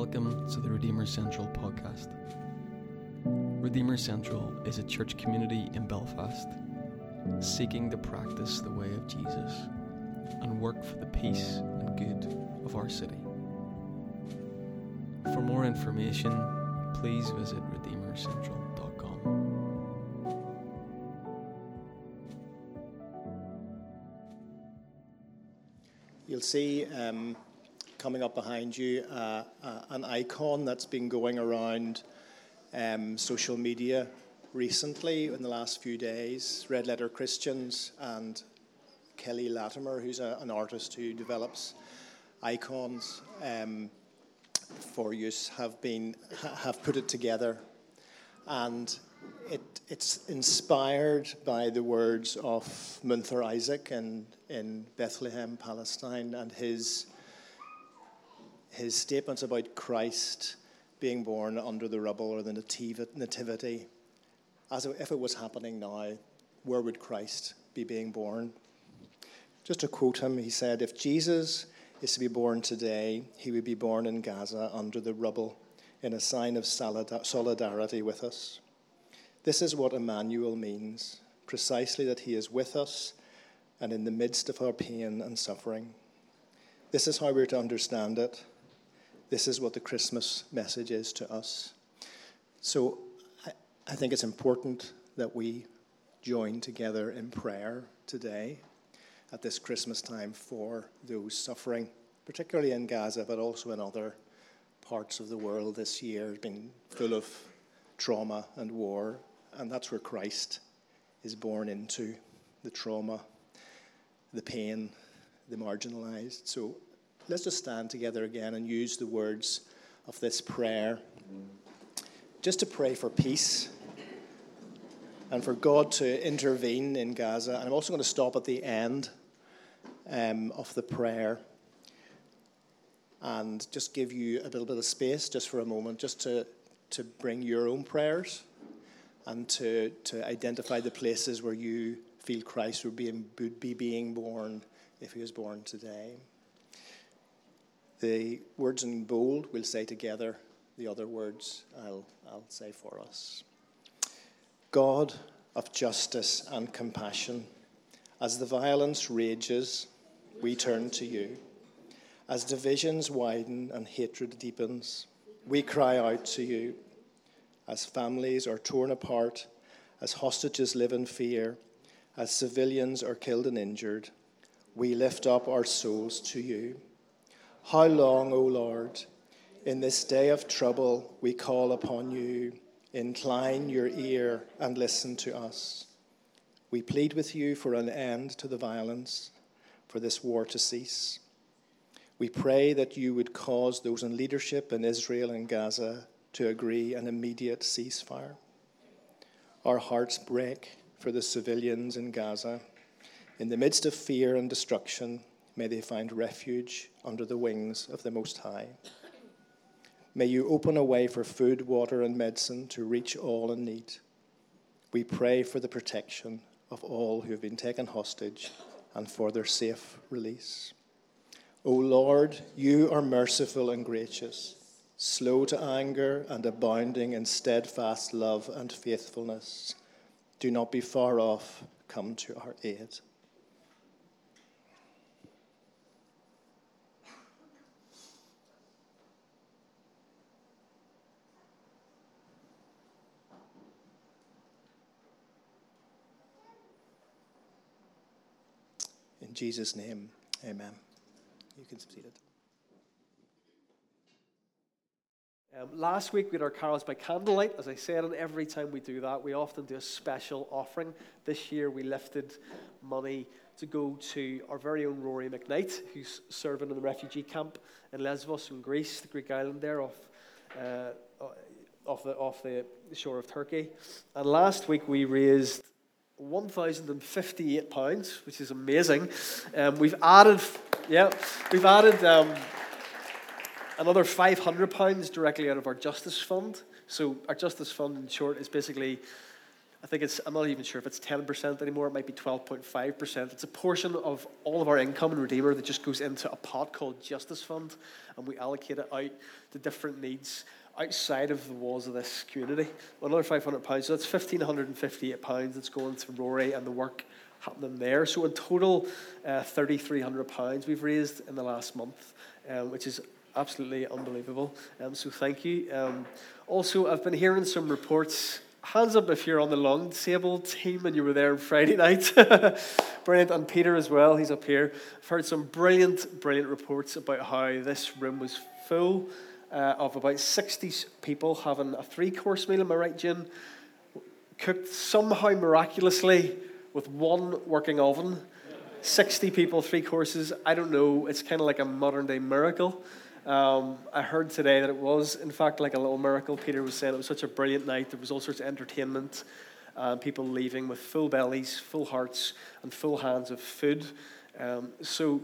Welcome to the Redeemer Central podcast. Redeemer Central is a church community in Belfast seeking to practice the way of Jesus and work for the peace and good of our city. For more information, please visit redeemercentral.com. You'll see um, coming up behind you uh, uh, an icon that's been going around um, social media recently in the last few days. Red Letter Christians and Kelly Latimore, who's a, an artist who develops icons um, for use, have been have put it together, and it, it's inspired by the words of Munther Isaac in, in Bethlehem, Palestine, and his his statements about Christ being born under the rubble or the nativity, as if it was happening now, where would Christ be being born? Just to quote him, he said, If Jesus is to be born today, he would be born in Gaza under the rubble in a sign of solidarity with us. This is what Emmanuel means precisely that he is with us and in the midst of our pain and suffering. This is how we're to understand it. This is what the Christmas message is to us. So I, I think it's important that we join together in prayer today at this Christmas time for those suffering, particularly in Gaza, but also in other parts of the world this year has been full of trauma and war, and that's where Christ is born into the trauma, the pain, the marginalized. So let's just stand together again and use the words of this prayer just to pray for peace and for God to intervene in Gaza. And I'm also going to stop at the end um, of the prayer and just give you a little bit of space just for a moment, just to, to bring your own prayers and to, to identify the places where you feel Christ would be, would be being born if he was born today. The words in bold we'll say together, the other words I'll, I'll say for us. God of justice and compassion, as the violence rages, we turn to you. As divisions widen and hatred deepens, we cry out to you. As families are torn apart, as hostages live in fear, as civilians are killed and injured, we lift up our souls to you. How long, O Lord? In this day of trouble, we call upon you. Incline your ear and listen to us. We plead with you for an end to the violence, for this war to cease. We pray that you would cause those in leadership in Israel and Gaza to agree an immediate ceasefire. Our hearts break for the civilians in Gaza. In the midst of fear and destruction, May they find refuge under the wings of the Most High. May you open a way for food, water, and medicine to reach all in need. We pray for the protection of all who have been taken hostage and for their safe release. O Lord, you are merciful and gracious, slow to anger and abounding in steadfast love and faithfulness. Do not be far off, come to our aid. In Jesus' name, amen. You can see it. Um, last week we had our carols by candlelight. As I said, and every time we do that, we often do a special offering. This year we lifted money to go to our very own Rory McKnight, who's serving in the refugee camp in Lesbos in Greece, the Greek island there off, uh, off, the, off the shore of Turkey. And last week we raised 1,058 pounds, which is amazing. Um, we've added, yeah, we've added um, another 500 pounds directly out of our justice fund. So our justice fund, in short, is basically I think it's, I'm not even sure if it's 10% anymore, it might be 12.5%. It's a portion of all of our income in Redeemer that just goes into a pot called Justice Fund, and we allocate it out to different needs outside of the walls of this community. Another £500, so that's £1,558 that's going to Rory and the work happening there. So in total, uh, £3,300 we've raised in the last month, um, which is absolutely unbelievable. Um, so thank you. Um, also, I've been hearing some reports. Hands up if you're on the long table team and you were there on Friday night. brilliant. And Peter as well, he's up here. I've heard some brilliant, brilliant reports about how this room was full uh, of about 60 people having a three course meal. Am I right, Jim? Cooked somehow miraculously with one working oven. 60 people, three courses. I don't know. It's kind of like a modern day miracle. Um, I heard today that it was, in fact, like a little miracle. Peter was saying it was such a brilliant night. There was all sorts of entertainment, uh, people leaving with full bellies, full hearts, and full hands of food. Um, so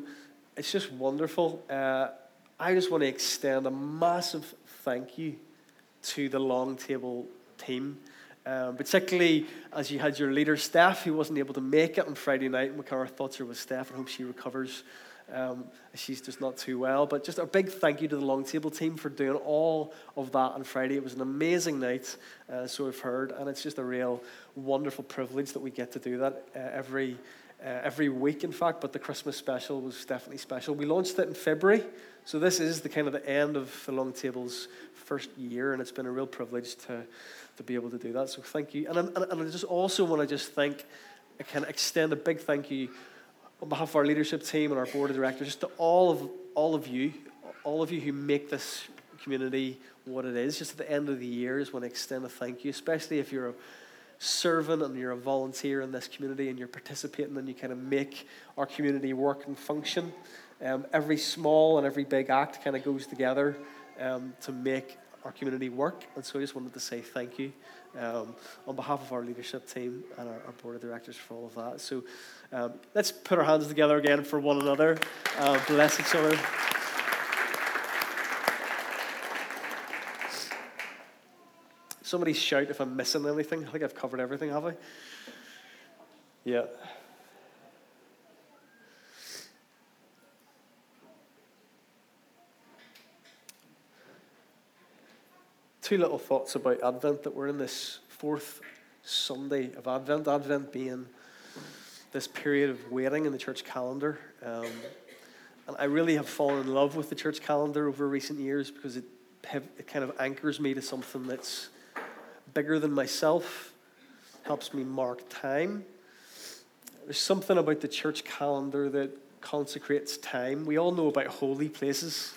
it's just wonderful. Uh, I just want to extend a massive thank you to the long table team. Um, particularly as you had your leader, Steph, who wasn't able to make it on Friday night. And our thoughts are with Steph and hope she recovers. Um, she's just not too well. But just a big thank you to the long table team for doing all of that on Friday. It was an amazing night, uh, so I've heard, and it's just a real wonderful privilege that we get to do that uh, every uh, every week, in fact. But the Christmas special was definitely special. We launched it in February, so this is the kind of the end of the long table's first year, and it's been a real privilege to to be able to do that. So thank you. And, and, and I just also want to just thank, I can extend a big thank you on behalf of our leadership team and our board of directors, just to all of, all of you, all of you who make this community what it is. Just at the end of the year is when I extend a thank you, especially if you're a servant and you're a volunteer in this community and you're participating and you kind of make our community work and function. Um, every small and every big act kind of goes together um, to make our community work. And so I just wanted to say thank you um, on behalf of our leadership team and our, our, board of directors for all of that. So um, let's put our hands together again for one another. Uh, bless each other. Somebody shout if I'm missing anything. I think I've covered everything, have I? Yeah. Two little thoughts about Advent that we're in this fourth Sunday of Advent. Advent being this period of waiting in the church calendar. Um, and I really have fallen in love with the church calendar over recent years because it, it kind of anchors me to something that's bigger than myself, helps me mark time. There's something about the church calendar that consecrates time. We all know about holy places,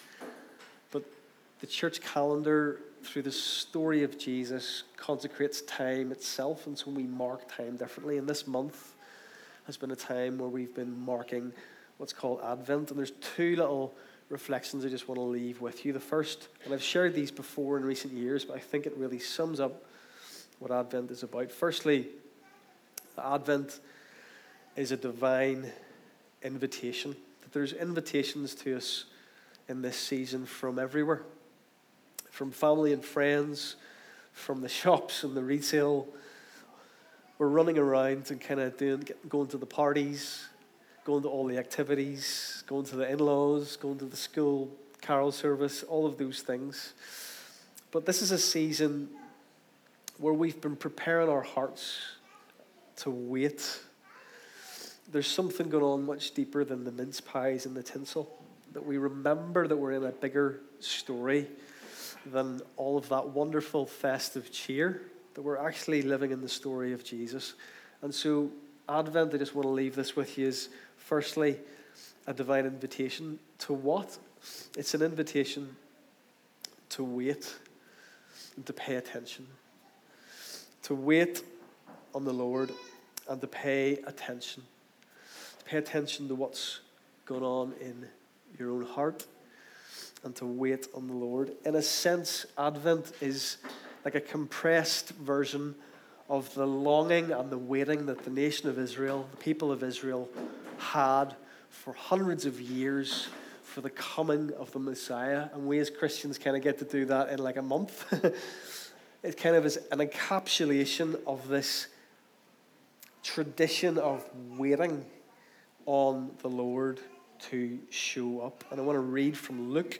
the church calendar through the story of Jesus, consecrates time itself, and so we mark time differently. And this month has been a time where we've been marking what's called Advent, and there's two little reflections I just want to leave with you. The first, and I've shared these before in recent years, but I think it really sums up what Advent is about. Firstly, Advent is a divine invitation. That there's invitations to us in this season from everywhere from family and friends, from the shops and the retail. We're running around and kind of doing, going to the parties, going to all the activities, going to the in laws, going to the school carol service, all of those things. But this is a season where we've been preparing our hearts to wait. There's something going on much deeper than the mince pies and the tinsel. That we remember that we're in a bigger story than all of that wonderful festive cheer, that we're actually living in the story of Jesus. And so, Advent, I just want to leave this with you, is firstly a divine invitation to what? It's an invitation to wait and to pay attention. To wait on the Lord and to pay attention. To pay attention to what's going on in your own heart and to wait on the Lord. In a sense, Advent is like a compressed version of the longing and the waiting that the nation of Israel, the people of Israel, had for hundreds of years for the coming of the Messiah. And we as Christians kind of get to do that in like a month. it kind of is an encapsulation of this tradition of waiting on the Lord to show up. And I want to read from Luke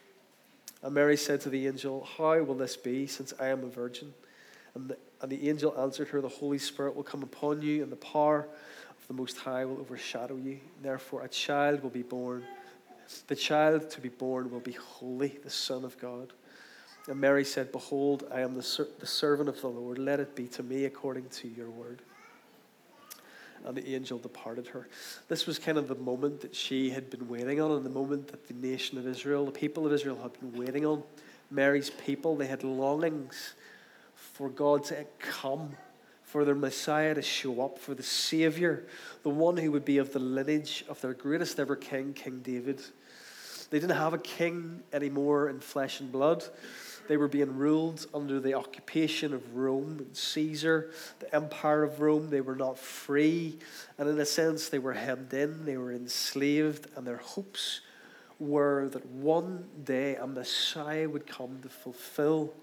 and mary said to the angel how will this be since i am a virgin and the, and the angel answered her the holy spirit will come upon you and the power of the most high will overshadow you therefore a child will be born the child to be born will be holy, the Son of God. And Mary said, Behold, I am the, ser- the servant of the Lord. Let it be to me according to your word. And the angel departed her. This was kind of the moment that she had been waiting on, and the moment that the nation of Israel, the people of Israel, had been waiting on. Mary's people, they had longings for God to come, for their Messiah to show up, for the Savior, the one who would be of the lineage of their greatest ever king, King David. They didn't have a king anymore in flesh and blood. They were being ruled under the occupation of Rome and Caesar, the empire of Rome. They were not free. And in a sense, they were hemmed in, they were enslaved, and their hopes were that one day a Messiah would come to fulfill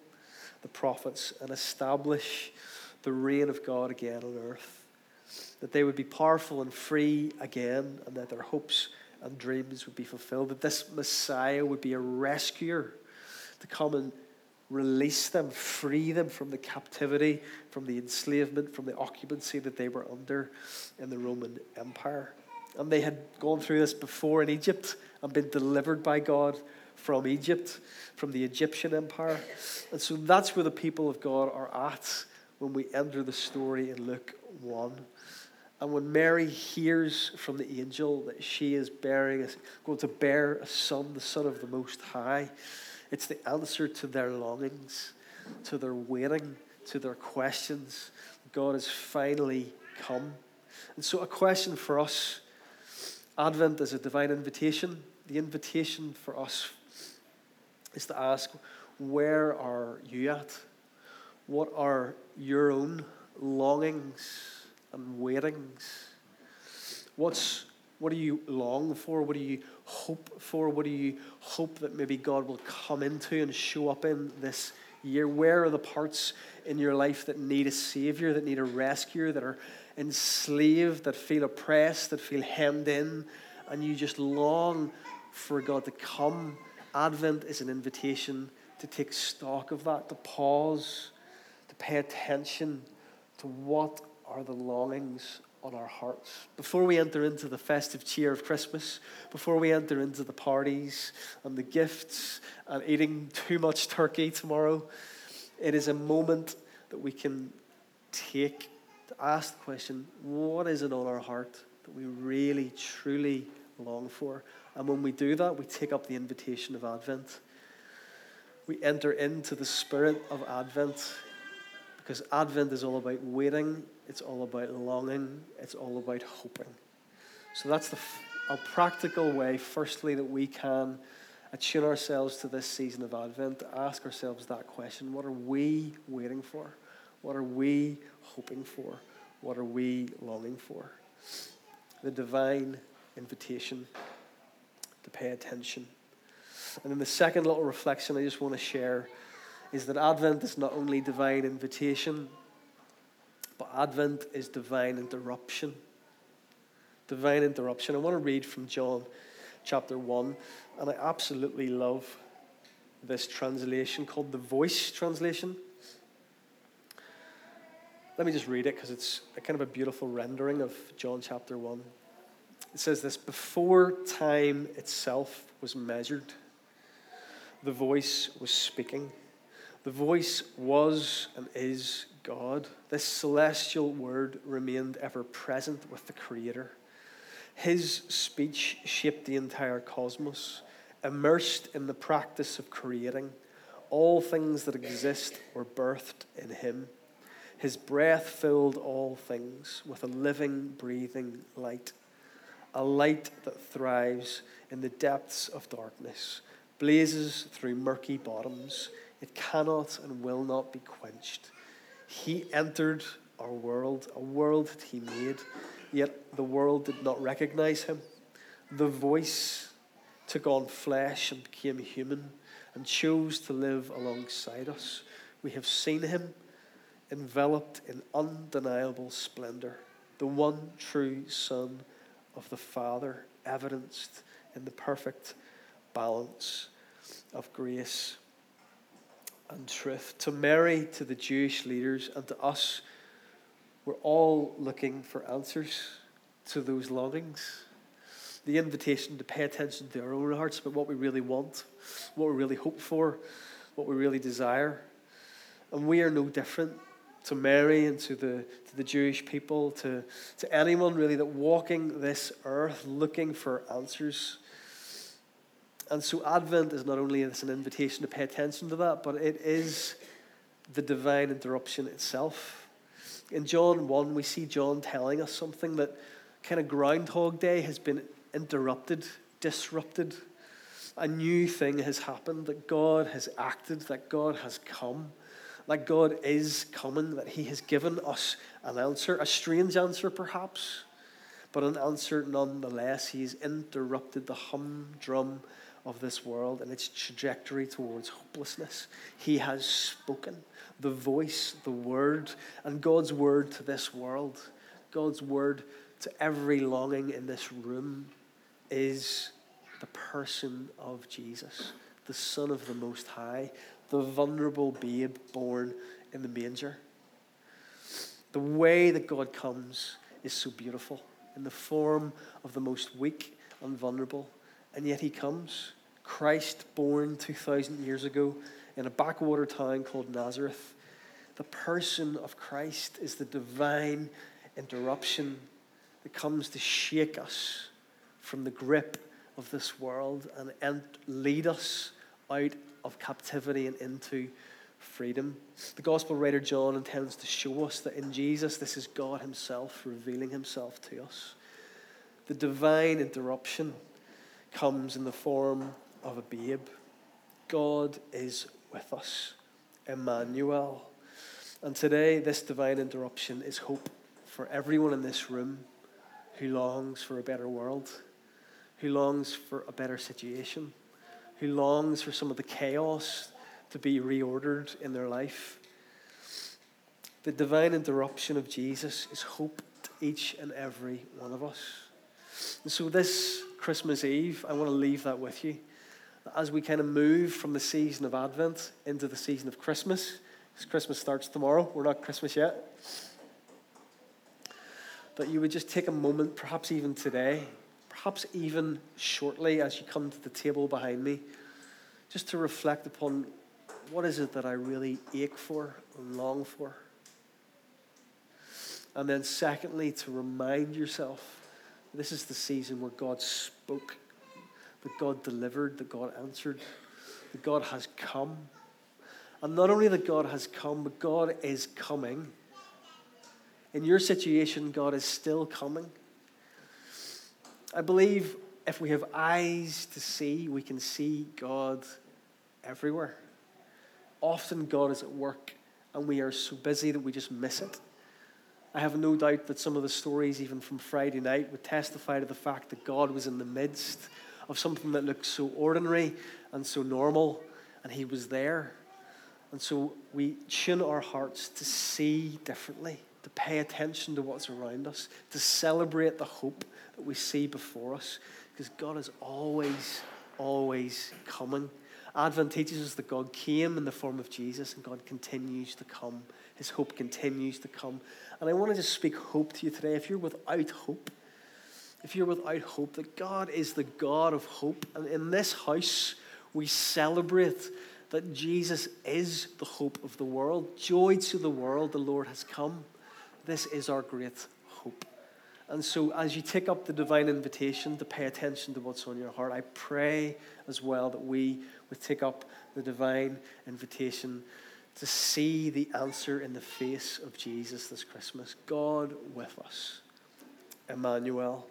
the prophets and establish the reign of God again on earth. That they would be powerful and free again, and that their hopes and dreams would be fulfilled, that this Messiah would be a rescuer to come and release them, free them from the captivity, from the enslavement, from the occupancy that they were under in the Roman Empire. And they had gone through this before in Egypt and been delivered by God from Egypt, from the Egyptian Empire. And so that's where the people of God are at when we enter the story in Luke 1. And when Mary hears from the angel that she is bearing, going to bear a son, the Son of the Most High, it's the answer to their longings, to their waiting, to their questions. God has finally come. And so, a question for us Advent is a divine invitation. The invitation for us is to ask, Where are you at? What are your own longings? and waitings? What's, what do you long for? What do you hope for? What do you hope that maybe God will come into and show up in this year? Where are the parts in your life that need a Savior, that need a rescuer, that are enslaved, that feel oppressed, that feel hemmed in, and you just long for God to come? Advent is an invitation to take stock of that, to pause, to pay attention to what are the longings on our hearts. Before we enter into the festive cheer of Christmas, before we enter into the parties and the gifts and eating too much turkey tomorrow, it is a moment that we can take to ask the question what is it on our heart that we really, truly long for? And when we do that, we take up the invitation of Advent. We enter into the spirit of Advent because Advent is all about waiting, it's all about longing, it's all about hoping. So that's the, a practical way, firstly, that we can attune ourselves to this season of Advent, ask ourselves that question what are we waiting for? What are we hoping for? What are we longing for? The divine invitation to pay attention. And then the second little reflection I just want to share is that Advent is not only divine invitation, but Advent is divine interruption. Divine interruption. I want to read from John chapter 1, and I absolutely love this translation called the Voice translation. Let me just read it because it's a kind of a beautiful rendering of John chapter 1. It says this before time itself was measured, the voice was speaking. The voice was and is God. This celestial word remained ever present with the Creator. His speech shaped the entire cosmos, immersed in the practice of creating. All things that exist were birthed in Him. His breath filled all things with a living, breathing light, a light that thrives in the depths of darkness, blazes through murky bottoms. It cannot and will not be quenched. He entered our world, a world that He made, yet the world did not recognize Him. The voice took on flesh and became human and chose to live alongside us. We have seen Him enveloped in undeniable splendor, the one true Son of the Father, evidenced in the perfect balance of grace truth. To Mary, to the Jewish leaders, and to us, we're all looking for answers to those longings. The invitation to pay attention to our own hearts about what we really want, what we really hope for, what we really desire. And we are no different to Mary and to the, to the Jewish people, to, to anyone really that walking this earth looking for answers. And so Advent is not only an invitation to pay attention to that, but it is the divine interruption itself. In John 1, we see John telling us something that kind of Groundhog Day has been interrupted, disrupted. A new thing has happened, that God has acted, that God has come that God is coming, that He has given us an answer, a strange answer perhaps, but an answer nonetheless. He has interrupted the humdrum of this world and its trajectory towards hopelessness. He has spoken the voice, the word, and God's word to this world, God's word to every longing in this room is the person of Jesus, the Son of the Most High, the vulnerable babe born in the manger. The way that God comes is so beautiful in the form of the most weak and vulnerable, and yet He comes. Christ, born 2,000 years ago in a backwater town called Nazareth. The person of Christ is the divine interruption that comes to shake us from the grip of this world and lead us out of captivity and into freedom. The gospel writer John intends to show us that in Jesus, this is God Himself revealing Himself to us. The divine interruption comes in the form of a babe. God is with us, Emmanuel. And today, this divine interruption is hope for everyone in this room who longs for a better world, who longs for a better situation who longs for some of the chaos to be reordered in their life. The divine interruption of Jesus is hope to each and every one of us. And so, this Christmas Eve, I want to leave that with you. As we kind of move from the season of Advent into the season of Christmas, because Christmas starts tomorrow, we're not Christmas yet. That you would just take a moment, perhaps even today, perhaps even shortly as you come to the table behind me, just to reflect upon what is it that I really ache for and long for. And then, secondly, to remind yourself this is the season where God spoke, that God delivered, that God answered, that God has come. And not only that God has come, but God is coming. In your situation, God is still coming. I believe if we have eyes to see, we can see God everywhere. Often God is at work and we are so busy that we just miss it. I have no doubt that some of the stories, even from Friday night, would testify to the fact that God was in the midst of something that looked so ordinary and so normal, and He was there. And so we tune our hearts to see differently, to pay attention to what's around us, to celebrate the hope that we see before us, because God is always, always coming. Advent teaches us that God came in the form of Jesus and God continues to come. His hope continues to come. And I want to just speak hope to you today. If you're without hope, if you're without hope, that God is the God of hope. And in this house, we celebrate that Jesus is the hope of the world. Joy to the world, the Lord has come. This is our great hope. And so, as you take up the divine invitation to pay attention to what's on your heart, I pray as well that we would take up the divine invitation to see the answer in the face of Jesus this Christmas God with us. Emmanuel.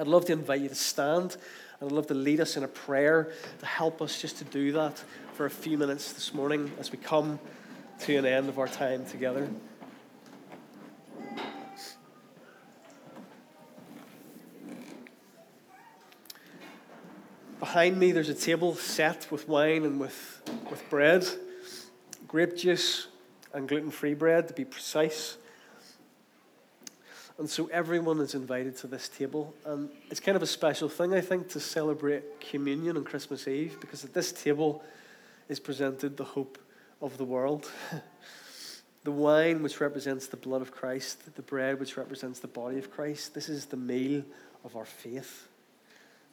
I'd love to invite you to stand and I'd love to lead us in a prayer to help us just to do that for a few minutes this morning as we come to an end of our time together. Behind me, there's a table set with wine and with, with bread, grape juice, and gluten free bread, to be precise. And so everyone is invited to this table. And it's kind of a special thing, I think, to celebrate communion on Christmas Eve, because at this table is presented the hope of the world. the wine, which represents the blood of Christ, the bread, which represents the body of Christ. This is the meal of our faith.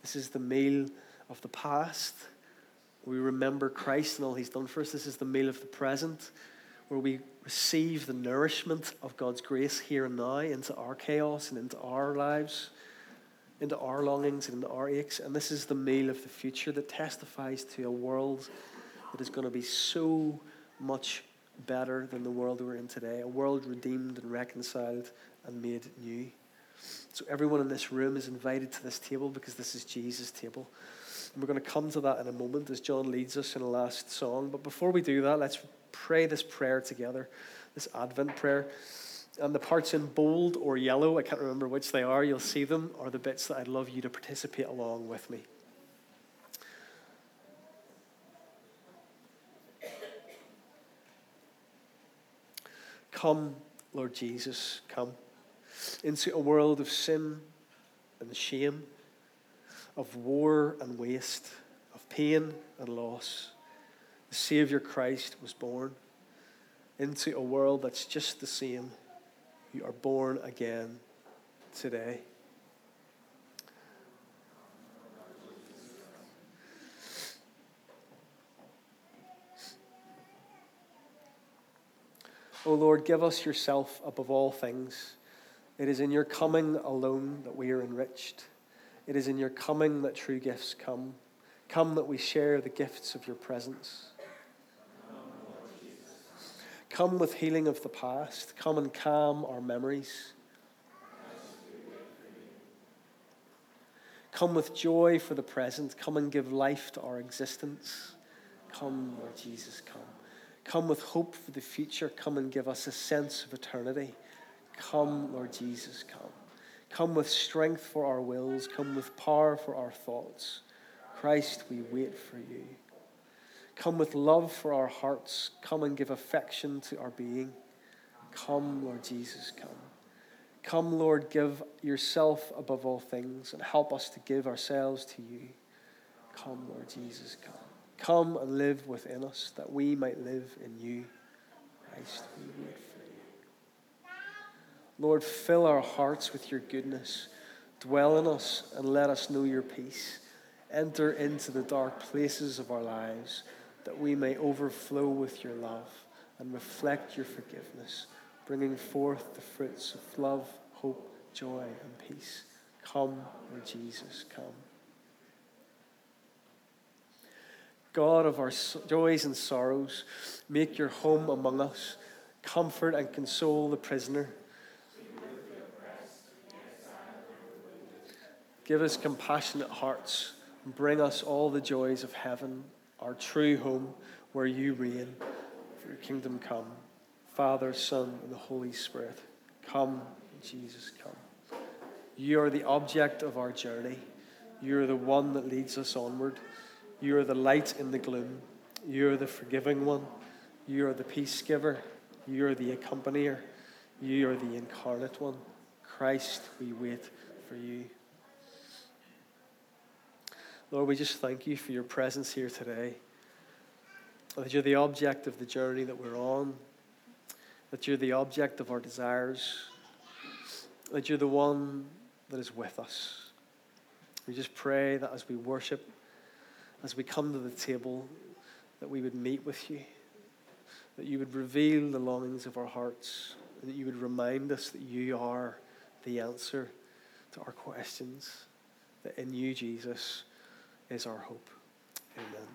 This is the meal of the past. We remember Christ and all he's done for us. This is the meal of the present where we receive the nourishment of God's grace here and now into our chaos and into our lives, into our longings and into our aches. And this is the meal of the future that testifies to a world that is going to be so much better than the world we're in today, a world redeemed and reconciled and made new. So everyone in this room is invited to this table because this is Jesus' table. And we're going to come to that in a moment as John leads us in a last song. But before we do that, let's pray this prayer together, this Advent prayer. And the parts in bold or yellow, I can't remember which they are, you'll see them, are the bits that I'd love you to participate along with me. Come, Lord Jesus, come into a world of sin and shame, of war and waste, of pain and loss Savior Christ was born into a world that's just the same. You are born again today. O oh Lord, give us yourself above all things. It is in your coming alone that we are enriched. It is in your coming that true gifts come. Come that we share the gifts of your presence. Come with healing of the past. Come and calm our memories. Come with joy for the present. Come and give life to our existence. Come, Lord Jesus, come. Come with hope for the future. Come and give us a sense of eternity. Come, Lord Jesus, come. Come with strength for our wills. Come with power for our thoughts. Christ, we wait for you. Come with love for our hearts. Come and give affection to our being. Come, Lord Jesus, come. Come, Lord, give yourself above all things and help us to give ourselves to you. Come, Lord Jesus, come. Come and live within us that we might live in you. Christ, we wait for you. Lord, fill our hearts with your goodness. Dwell in us and let us know your peace. Enter into the dark places of our lives that we may overflow with your love and reflect your forgiveness, bringing forth the fruits of love, hope, joy, and peace. Come, Lord Jesus, come. God of our joys and sorrows, make your home among us. Comfort and console the prisoner. Give us compassionate hearts and bring us all the joys of heaven our true home where you reign. For your kingdom come. Father, Son, and the Holy Spirit. Come, Jesus, come. You are the object of our journey. You are the one that leads us onward. You are the light in the gloom. You are the forgiving one. You are the peace giver. You are the accompanier. You are the incarnate one. Christ, we wait for you. Lord, we just thank you for your presence here today. That you're the object of the journey that we're on, that you're the object of our desires, that you're the one that is with us. We just pray that as we worship, as we come to the table, that we would meet with you, that you would reveal the longings of our hearts, that you would remind us that you are the answer to our questions, that in you, Jesus, is our hope. Amen.